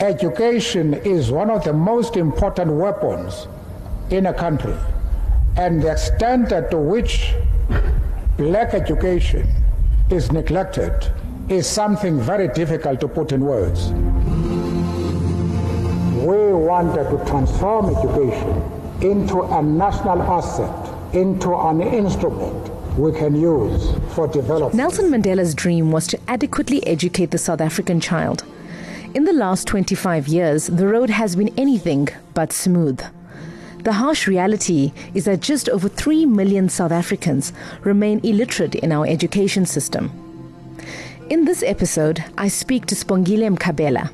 Education is one of the most important weapons in a country, and the extent to which black education is neglected is something very difficult to put in words. We wanted to transform education into a national asset, into an instrument we can use for development. Nelson Mandela's dream was to adequately educate the South African child. In the last 25 years, the road has been anything but smooth. The harsh reality is that just over 3 million South Africans remain illiterate in our education system. In this episode, I speak to Sibongile Mkhabela,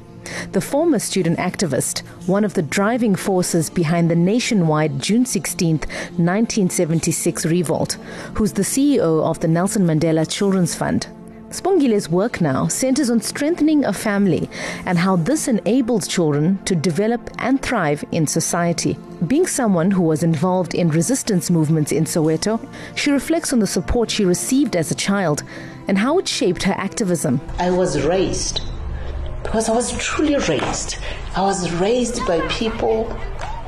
the former student activist, one of the driving forces behind the nationwide June 16, 1976 revolt, who's the CEO of the Nelson Mandela Children's Fund. Sibongile's work now centers on strengthening a family and how this enables children to develop and thrive in society. Being someone who was involved in resistance movements in Soweto, she reflects on the support she received as a child and how it shaped her activism. I was raised because I was truly raised. I was raised by people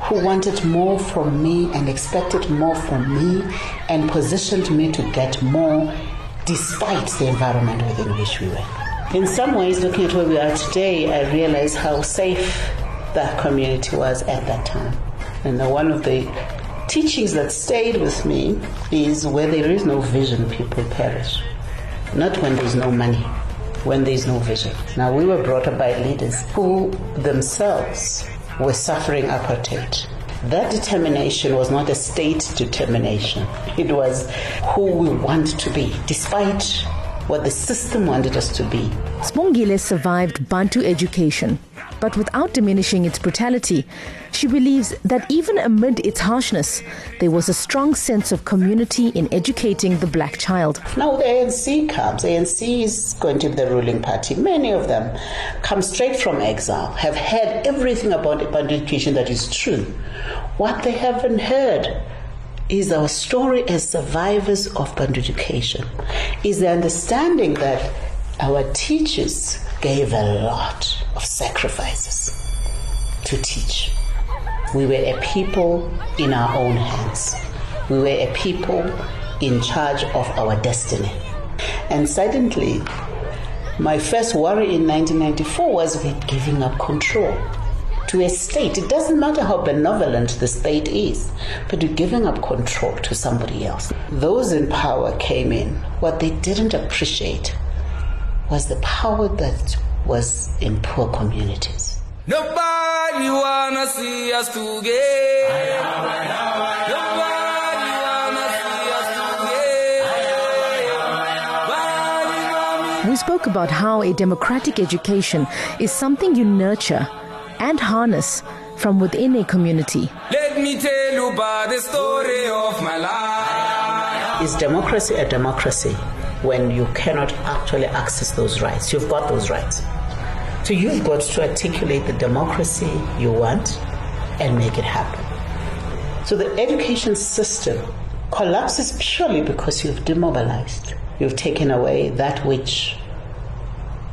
who wanted more from me and expected more from me and positioned me to get more despite the environment within which we were. In some ways, looking at where we are today, I realize how safe that community was at that time. And one of the teachings that stayed with me is where there is no vision, people perish. Not when there's no money, when there's no vision. Now, we were brought up by leaders who themselves were suffering apartheid. That determination was not a state determination. It was who we want to be, despite what the system wanted us to be. Sibongile survived Bantu education, but without diminishing its brutality, she believes that even amid its harshness, there was a strong sense of community in educating the black child. Now the ANC comes. ANC is going to be the ruling party. Many of them come straight from exile, have heard everything about education that is true. What they haven't heard is our story as survivors of education, is the understanding that our teachers gave a lot of sacrifices to teach. We were a people in our own hands. We were a people in charge of our destiny. And suddenly, my first worry in 1994 was with giving up control to a state. It doesn't matter how benevolent the state is, but you're giving up control to somebody else. Those in power came in. What they didn't appreciate was the power that was in poor communities. Nobody wanna see us together. Nobody wanna see us together. We spoke about how a democratic education is something you nurture and harness from within a community. Let me tell you about the story of my life. Is democracy a democracy when you cannot actually access those rights? You've got those rights. So you've got to articulate the democracy you want and make it happen. So the education system collapses purely because you've demobilized. You've taken away that which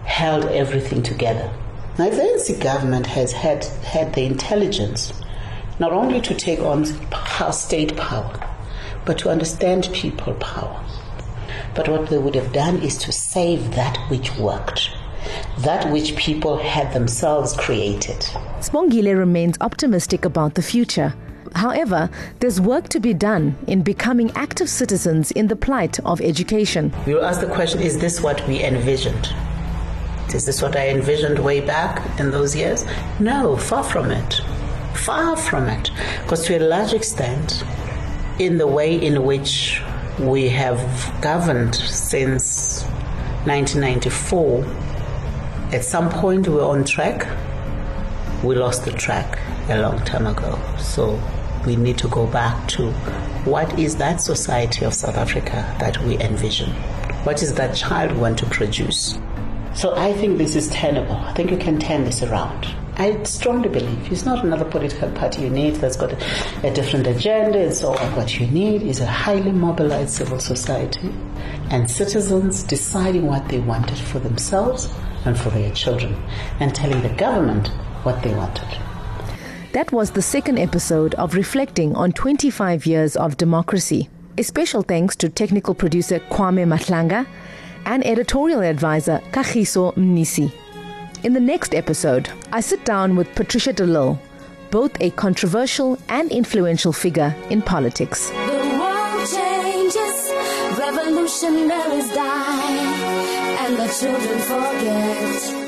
held everything together. Now, if the ANC government has had, had the intelligence not only to take on state power, but to understand people power, but what they would have done is to save that which worked, that which people had themselves created. Sibongile remains optimistic about the future. However, there's work to be done in becoming active citizens in the plight of education. We will ask the question is this what we envisioned? Is this what I envisioned way back in those years? No, far from it. Far from it. Because to a large extent, in the way in which we have governed since 1994, at some point we were on track. We lost the track a long time ago. So we need to go back to what is that society of South Africa that we envision? What is that child we want to produce? So I think this is tenable. I think you can turn this around. I strongly believe it's not another political party you need that's got a, a, different agenda and so on. What you need is a highly mobilized civil society and citizens deciding what they wanted for themselves and for their children and telling the government what they wanted. That was the second episode of Reflecting on 25 Years of Democracy. A special thanks to technical producer Kwame Matlanga and editorial advisor Kagiso Mnisi. In the next episode, I sit down with Patricia de Lille, both a controversial and influential figure in politics. The world changes, revolutionaries die, and the children forget.